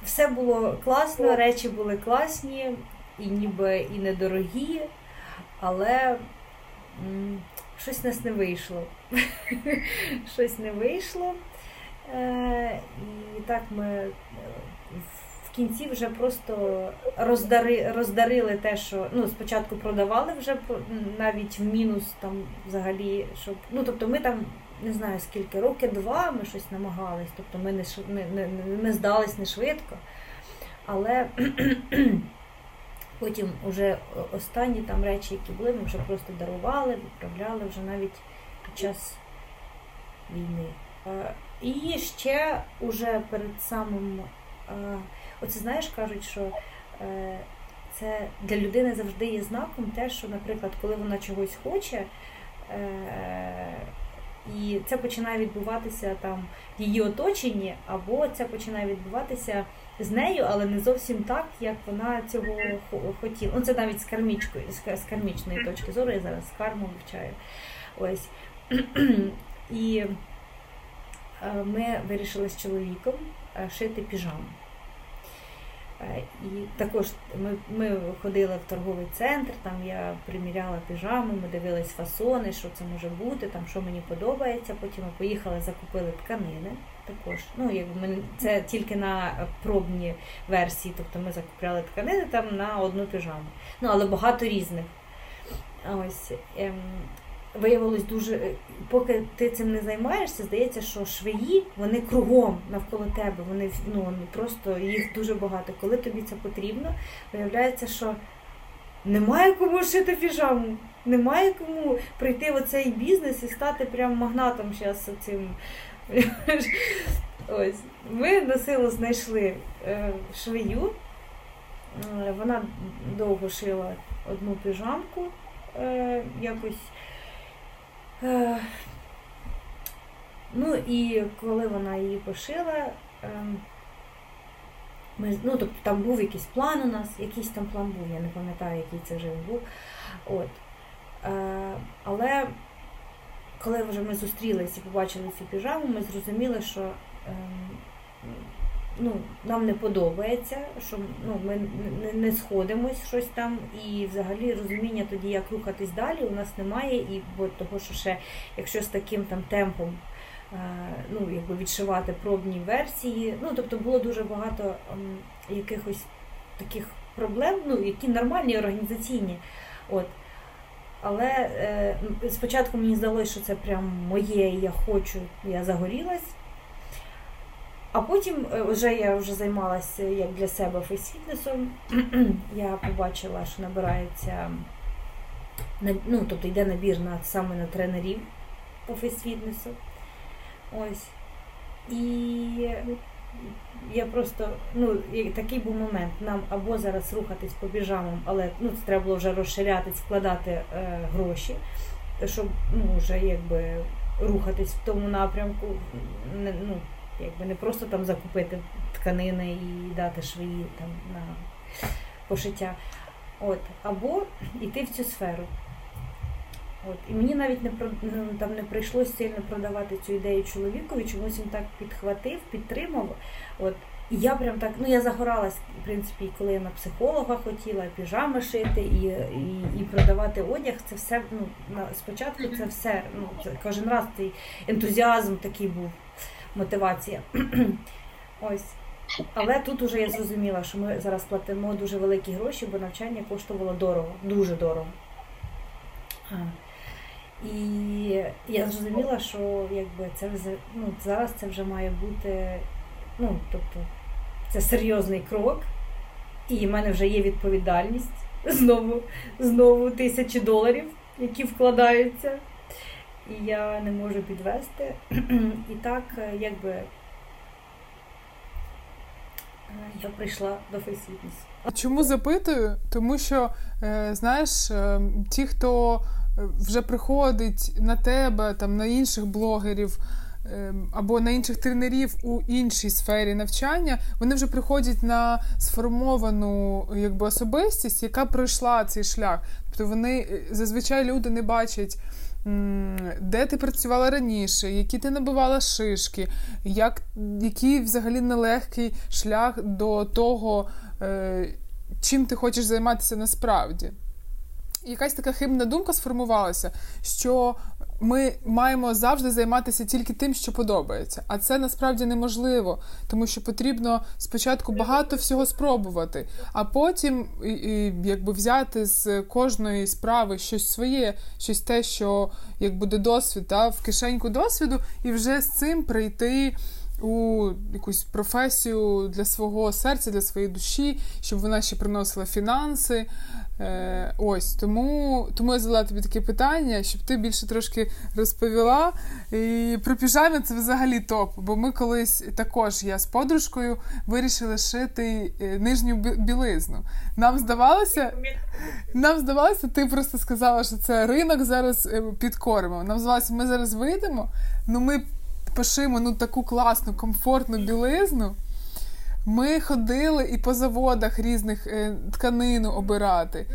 Все було класно, речі були класні, і ніби і недорогі, але м, щось нас не вийшло. Щось не вийшло. Е, І так ми е, в кінці вже просто роздари, роздарили те, що ну, спочатку продавали вже навіть в мінус там взагалі, щоб. Ну, тобто ми там не знаю скільки, роки два ми щось намагались, тобто ми не не, не, не здались не швидко. Але потім вже останні там речі, які були, ми вже просто дарували, відправляли вже навіть під час війни. І ще уже перед самим, оце знаєш, кажуть, що е, це для людини завжди є знаком те, що, наприклад, коли вона чогось хоче, е, і це починає відбуватися там в її оточенні, або це починає відбуватися з нею, але не зовсім так, як вона цього хотіла. Ну, це навіть з кармічкою, з кармічної точки зору, я зараз карму вивчаю. Ось. І е, ми вирішили з чоловіком е, шити піжаму. Е, і також ми ми ходили в торговий центр, там я приміряла піжаму, ми дивились фасони, що це може бути, там що мені подобається. Потім ми поїхали, закупили тканини. Також, ну якби ми це тільки на пробні версії, тобто ми закупляли тканини там на одну піжаму. Ну, але багато різних. Ось. Виявилось дуже, е, поки ти цим не займаєшся, здається, що швеї вони кругом навколо тебе, вони ну, просто їх дуже багато. Коли тобі це потрібно, виявляється, що немає кому шити піжаму, немає кому прийти в оцей бізнес і стати прям магнатом зараз цим. Ось. Ми на силу знайшли е, швею. Е, вона довго шила одну піжамку якось. Е, ну і коли вона її пошила, ем, ми, ну, тобто там був якийсь план у нас, якийсь там план був, я не пам'ятаю, який це вже був. От. Е, але коли вже ми зустрілися і побачили цю піжаму, ми зрозуміли, що ем, ну, нам не подобається, що ну, ми не, сходимось щось там, і взагалі розуміння тоді, як рухатись далі, у нас немає. І бо того, що ще якщо з таким там темпом е, ну, якби відшивати пробні версії, ну тобто було дуже багато ем, якихось таких проблем, ну, які нормальні, організаційні. От. Але е, спочатку мені здалося, що це прям моє, я хочу, я загорілась. А потім е, вже я вже займалася як для себе фейсфітнесом. Я побачила, що набирається ну, тобто йде набір на саме на тренерів по фейсфітнесу. Ось. І я просто, ну, такий був момент. Нам або зараз рухатись по біжамам, але ну, це треба було вже розширяти, складати е, гроші, щоб ну, вже якби рухатись в тому напрямку. ну, Якби не просто там закупити тканини і дати швії там на пошиття. От. Або йти в цю сферу. От. І мені навіть не ну, там не прийшлося сильно продавати цю ідею чоловікові, чомусь він так підхватив, підтримав. От. І я прям так, ну я загоралась, в принципі, коли я на психолога хотіла, піжами шити і і, і продавати одяг. Це все ну, на, спочатку це все. ну, це Кожен раз цей ентузіазм такий був, мотивація. Ось. Але тут уже я зрозуміла, що ми зараз платимо дуже великі гроші, бо навчання коштувало дорого, дуже дорого. І я зрозуміла, що якби це ну, зараз це вже має бути, ну, тобто, це серйозний крок, і в мене вже є відповідальність знову, знову тисячі доларів, які вкладаються. І я не можу підвести. І так, якби я прийшла до фейсфітнесу. Чому запитую? Тому що, е, знаєш, е, ті, хто е, вже приходить на тебе, там на інших блогерів. Або на інших тренерів у іншій сфері навчання, вони вже приходять на сформовану якби, особистість, яка пройшла цей шлях. Тобто вони зазвичай люди не бачать де ти працювала раніше, які ти набивала шишки, як, який взагалі нелегкий шлях до того, е, чим ти хочеш займатися насправді. Якась така хибна думка сформувалася, що ми маємо завжди займатися тільки тим, що подобається. А це насправді неможливо, тому що потрібно спочатку багато всього спробувати, а потім якби взяти з кожної справи щось своє, щось те, що як буде досвід, та, в кишеньку досвіду, і вже з цим прийти. У якусь професію для свого серця, для своєї душі, щоб вона ще приносила фінанси, Е, Ось тому тому я задала тобі таке питання, щоб ти більше трошки розповіла. І про піжамі це взагалі топ. Бо ми колись також я з подружкою вирішили шити е, нижню білизну. Нам здавалося, нам здавалося, ти просто сказала, що це ринок зараз е, підкоримо. Нам здавалося, ми зараз вийдемо, ну ми пошимо ну таку класну, комфортну білизну. Ми ходили і по заводах різних е, тканину обирати.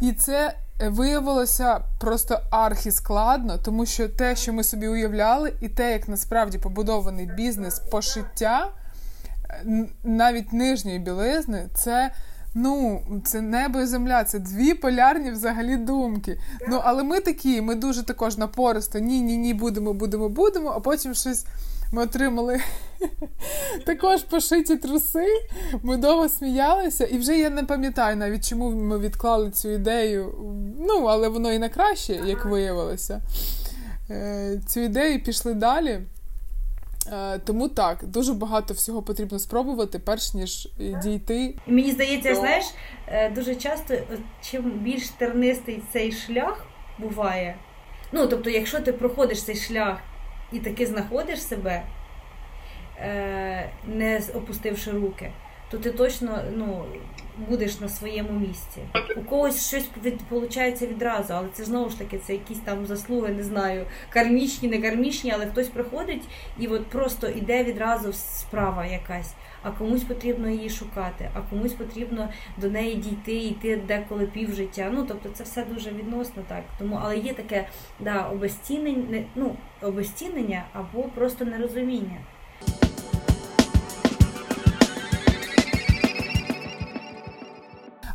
І це виявилося просто архіскладно, тому що те, що ми собі уявляли, і те, як насправді побудований бізнес пошиття, навіть нижньої білизни, це. Ну, це небо і земля, це дві полярні взагалі думки. Ну, але ми такі, ми дуже також напористо ні, ні, ні, будемо, будемо, будемо, а потім щось ми отримали також пошиті труси. Ми довго сміялися, і вже я не пам'ятаю навіть, чому ми відклали цю ідею. Ну, але воно і на краще, як виявилося. Е, цю ідею пішли далі. Е, тому так, дуже багато всього потрібно спробувати, перш ніж дійти. Мені здається, знаєш, е, дуже часто, чим більш тернистий цей шлях буває. Ну, тобто, якщо ти проходиш цей шлях і таки знаходиш себе, е, не опустивши руки, то ти точно ну, будеш на своєму місці. У когось щось виходить відразу, але це знову ж таки це якісь там заслуги, не знаю, кармічні, не кармічні, але хтось приходить і от просто іде відразу справа якась. А комусь потрібно її шукати, а комусь потрібно до неї дійти, йти деколи пів життя. Ну тобто це все дуже відносно так. Тому, але є таке да, обезцінення, ну, обезцінення або просто нерозуміння.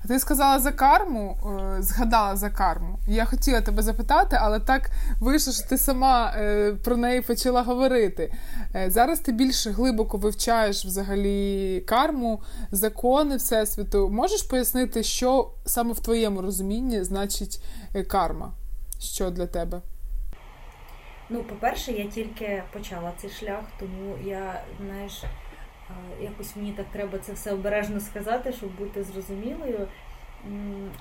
Ти сказала за карму, е, згадала за карму. Я хотіла тебе запитати, але так вийшло, що ти сама е, про неї почала говорити. Е, зараз ти більш глибоко вивчаєш взагалі карму, закони Всесвіту. Можеш пояснити, що саме в твоєму розумінні значить карма? Що для тебе? Ну, по-перше, я тільки почала цей шлях, тому я, знаєш. Якось мені так треба це все обережно сказати, щоб бути зрозумілою.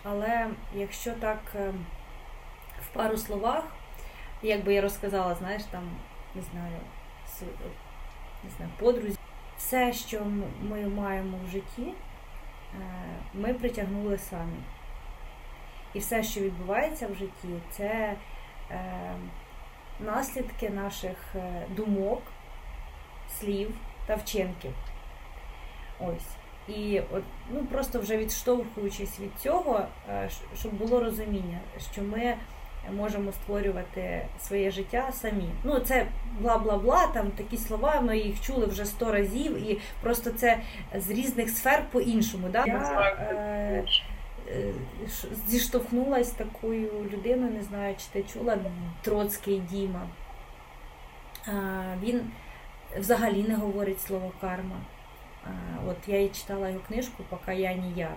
Але якщо так е, в пару словах, як би я розказала, знаєш, там, не знаю, не знаю, подрузі, все, що ми маємо в житті, е, ми притягнули самі. І все, що відбувається в житті, це е, наслідки наших думок, слів та вчинків. Ось. І от, ну, просто вже відштовхуючись від цього, е, щоб було розуміння, що ми можемо створювати своє життя самі. Ну, це бла бла бла, там такі слова, ми їх чули вже сто разів, і просто це з різних сфер по-іншому. Да? Я, е, е, зіштовхнулася з такою людиною, не знаю, чи ти чула Троцький Діма. Е, він взагалі не говорить слово карма. От я і читала його книжку Поки я не я.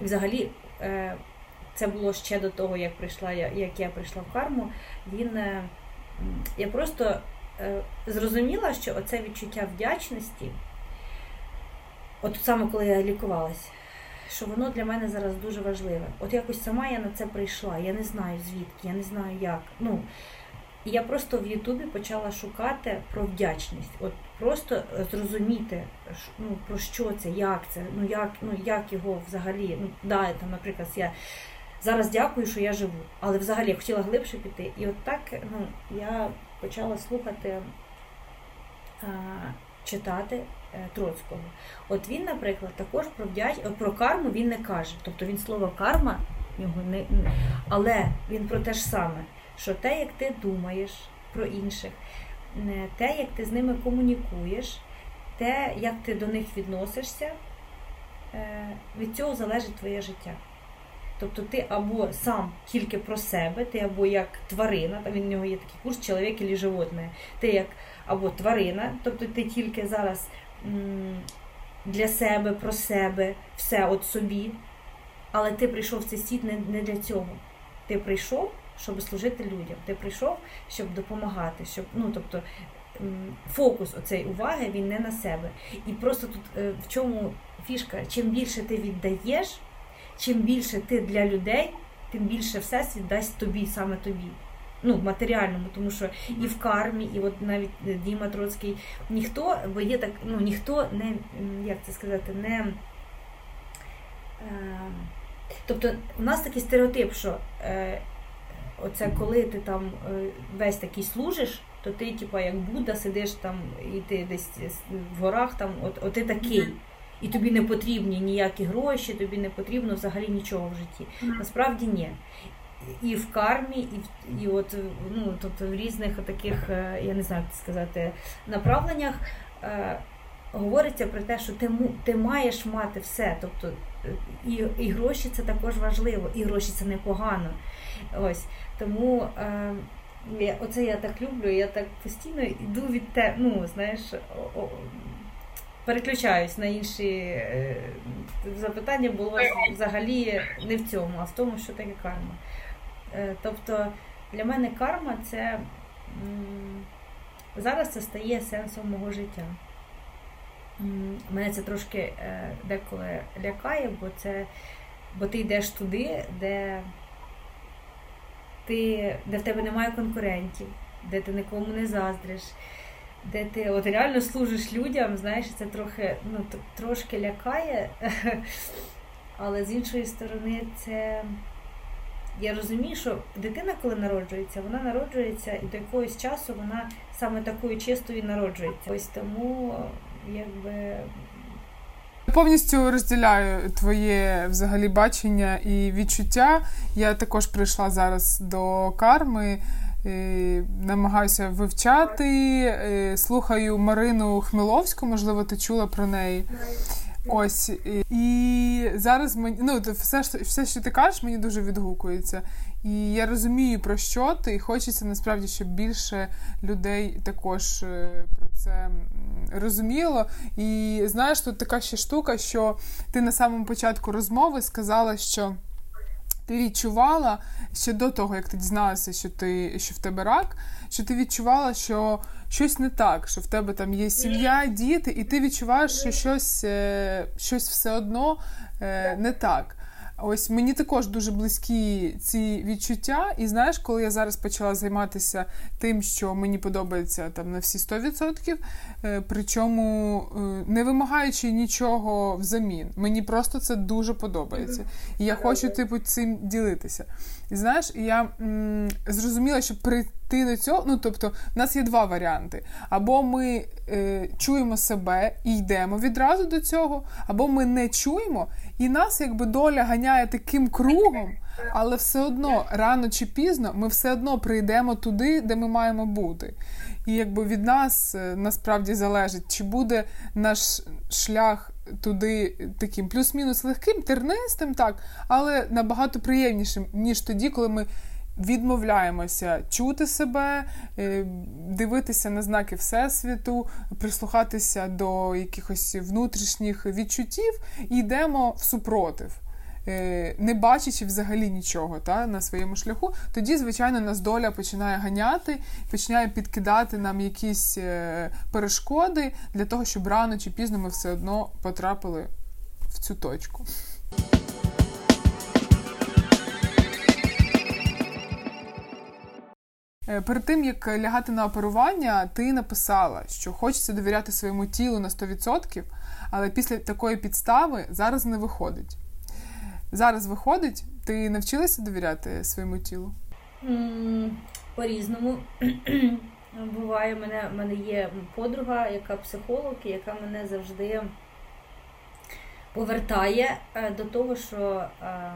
І взагалі. Е, це було ще до того, як прийшла як я прийшла в карму. Він е, я просто е, зрозуміла, що оце відчуття вдячності, от саме коли я лікувалась, що воно для мене зараз дуже важливе. От якось сама я на це прийшла. Я не знаю звідки, я не знаю як. Ну, я просто в Ютубі почала шукати про вдячність. От просто зрозуміти, ну, про що це, як це, ну як ну, як його взагалі. Ну, да, там, Наприклад, я зараз дякую, що я живу. Але взагалі я хотіла глибше піти. І от так ну, я почала слухати, а, читати е, Троцького. От він, наприклад, також про вдяч... про карму він не каже. Тобто він слово карма його не. Але він про те ж саме, що те, як ти думаєш про інших, те, як ти з ними комунікуєш, те, як ти до них відносишся, е, від цього залежить твоє життя. Тобто ти або сам тільки про себе, ти або як тварина, там він у нього є такий курс чоловік і животне, ти як або тварина, тобто ти тільки зараз для себе, про себе, все от собі. Але ти прийшов в цей світ не для цього. Ти прийшов, щоб служити людям. Ти прийшов, щоб допомагати, щоб, ну тобто. Фокус оцей уваги він не на себе. І просто тут е, в чому фішка, чим більше ти віддаєш, чим більше ти для людей, тим більше всесвіт дасть тобі, саме тобі. Ну, матеріальному, тому що і в кармі, і от навіть Діма Троцький, ніхто, бо є так, ну ніхто не, як це сказати, не. Е, тобто у нас такий стереотип, що е, оце коли ти там е, весь такий служиш, то ти, типа, як Будда, сидиш там, і ти десь в горах, там, от, от ти такий і тобі не потрібні ніякі гроші, тобі не потрібно взагалі нічого в житті. Насправді ні. І в кармі, і в і от ну тобто в різних таких, е, я не знаю, як сказати, направленнях е, говориться про те, що ти ти маєш мати все. Тобто е, і і гроші це також важливо, і гроші це непогано. Ось тому е, оце я так люблю, я так постійно йду від те, ну знаєш, о, о, переключаюсь на інші е, запитання, було взагалі не в цьому, а в тому, що таке карма. Е, тобто для мене карма це зараз це стає сенсом мого життя. Мене це трошки е, деколи лякає, бо це, бо ти йдеш туди, де ти, де в тебе немає конкурентів, де ти нікому не заздриш, де ти от реально служиш людям, знаєш, це трохи ну, трошки лякає. Але з іншої сторони, це я розумію, що дитина, коли народжується, вона народжується і до якогось часу вона саме такою чистою народжується. Ось тому якби. Повністю розділяю твоє взагалі бачення і відчуття. Я також прийшла зараз до карми. Е, намагаюся вивчати. Е, слухаю Марину Хмеловську, можливо, ти чула про неї. Ось і зараз мені ну все, все, що ти кажеш, мені дуже відгукується. І я розумію, про що ти, і хочеться насправді, щоб більше людей також е, про це розуміло. І знаєш, тут така ще штука, що ти на самому початку розмови сказала, що. Ти відчувала ще до того, як ти дізналася, що ти що в тебе рак, що ти відчувала, що щось не так, що в тебе там є сім'я, діти, і ти відчуваєш, що щось е, щось все одно е, не так. Ось мені також дуже близькі ці відчуття. І знаєш, коли я зараз почала займатися тим, що мені подобається там на всі 100%, е, причому е, не вимагаючи нічого взамін. Мені просто це дуже подобається. І я хочу, типу, цим ділитися. І знаєш, я м- зрозуміла, що прийти до цього, ну тобто, в нас є два варіанти: або ми е, чуємо себе і йдемо відразу до цього, або ми не чуємо, і нас якби доля ганяє таким кругом. Але все одно, рано чи пізно, ми все одно прийдемо туди, де ми маємо бути. І якби від нас е, насправді залежить, чи буде наш шлях туди таким плюс-мінус легким, тернистим, так, але набагато приємнішим, ніж тоді, коли ми відмовляємося чути себе, е, дивитися на знаки Всесвіту, прислухатися до якихось внутрішніх відчуттів і йдемо в супротив. Е, не бачачи взагалі нічого та, на своєму шляху, тоді, звичайно, нас доля починає ганяти, починає підкидати нам якісь е, перешкоди для того, щоб рано чи пізно ми все одно потрапили в цю точку. Е, перед тим як лягати на оперування, ти написала, що хочеться довіряти своєму тілу на 100%, але після такої підстави зараз не виходить. Зараз виходить, ти навчилася довіряти своєму тілу? По-різному. Буває, мене в мене є подруга, яка психолог, яка мене завжди повертає е, до того, що е,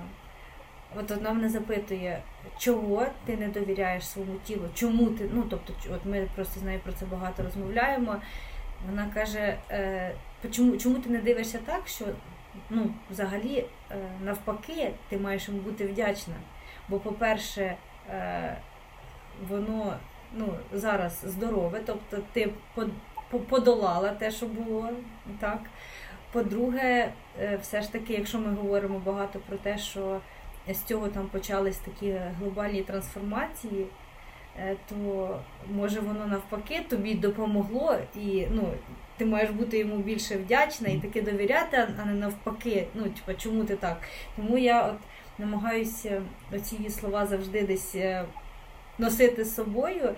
от вона мене запитує, чого ти не довіряєш своєму тілу, чому ти, ну тобто, от ми просто з нею про це багато розмовляємо. Вона каже, е, чому, чому ти не дивишся так, що ну, взагалі, е, навпаки, ти маєш йому бути вдячна. Бо, по-перше, е, воно ну, зараз здорове, тобто ти подолала те, що було. так. По-друге, е, все ж таки, якщо ми говоримо багато про те, що з цього там почались такі глобальні трансформації, то може воно навпаки тобі допомогло і ну, ти маєш бути йому більше вдячна і таки довіряти, а не навпаки. Ну, типа, чому ти так? Тому я от намагаюся оці слова завжди десь е, носити з собою.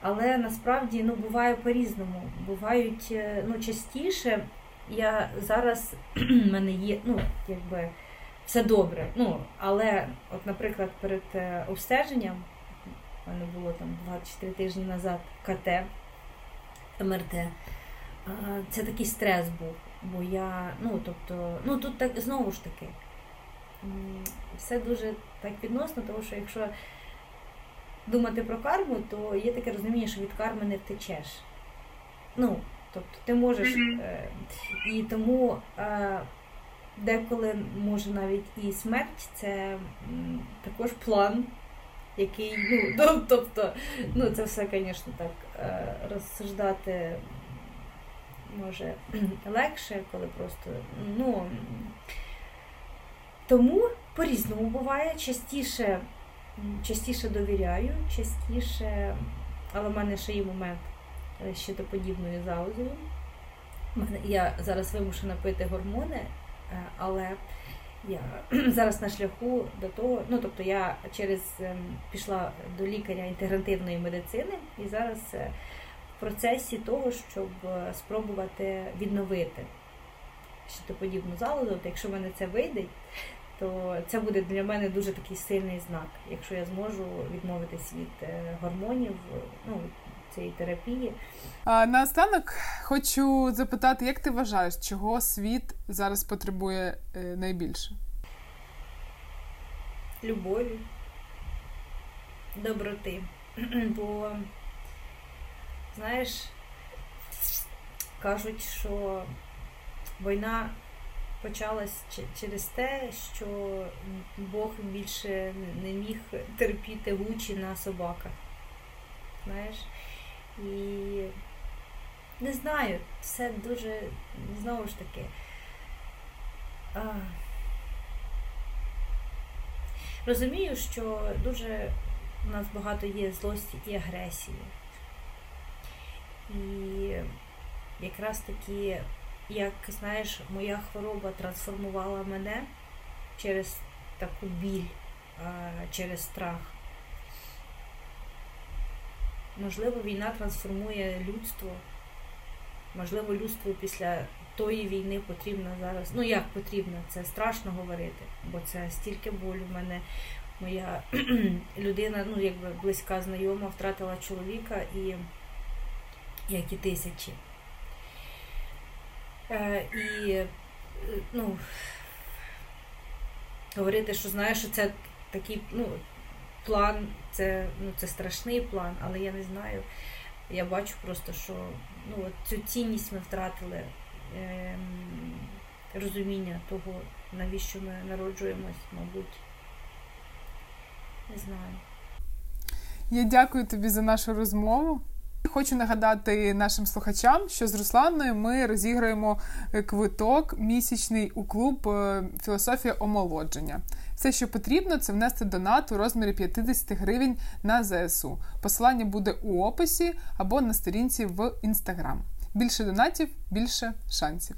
Але насправді ну, буває по-різному. Бувають е, ну, частіше. Я зараз в мене є, ну, якби все добре. Ну, Але, от, наприклад, перед е, обстеженням, в мене було там 24 тижні назад КТ, МРТ це такий стрес був. Бо я, ну тобто, ну тут так знову ж таки, все дуже так відносно, тому що якщо думати про карму, то є таке розуміння, що від карми не втечеш. Ну, тобто ти можеш. Е, і тому е, деколи може навіть і смерть це також план, який, ну, тобто, ну це все, звісно, так е, розсуждати може легше, коли просто. ну, Тому по-різному буває. Частіше частіше довіряю, частіше, але в мене ще є момент е, щитоподібною залозою. Я зараз вимушена пити гормони, е, але я зараз на шляху до того, ну тобто я через ем, пішла до лікаря інтегративної медицини і зараз процесі того, щоб е, спробувати відновити щитоподібну залозу. От Якщо в мене це вийде, то це буде для мене дуже такий сильний знак, якщо я зможу відмовитись від е, гормонів, ну цієї терапії. А наостанок хочу запитати, як ти вважаєш, чого світ зараз потребує е, найбільше? Любові, доброти. Бо знаєш, кажуть, що війна почалась через те, що Бог більше не міг терпіти гучі на собаках. Знаєш? І не знаю, все дуже, знову ж таки. А... Розумію, що дуже у нас багато є злості і агресії. І якраз таки, як знаєш, моя хвороба трансформувала мене через таку біль, через страх. Можливо, війна трансформує людство. Можливо, людству після тої війни потрібно зараз. Ну як потрібно, це страшно говорити, бо це стільки болю в мене. Моя людина, ну якби близька знайома, втратила чоловіка і як і тисячі. Е, І ну, говорити, що знаєш, що це такий ну, план, це ну, це страшний план, але я не знаю. Я бачу просто, що ну, от цю цінність ми втратили е, розуміння того, навіщо ми народжуємось, мабуть. Не знаю. Я дякую тобі за нашу розмову. Хочу нагадати нашим слухачам, що з Русланою ми розіграємо е, квиток місячний у клуб е, Філософія омолодження. Все, що потрібно, це внести донат у розмірі 50 гривень на ЗСУ. Посилання буде у описі або на сторінці в інстаграм. Більше донатів, більше шансів.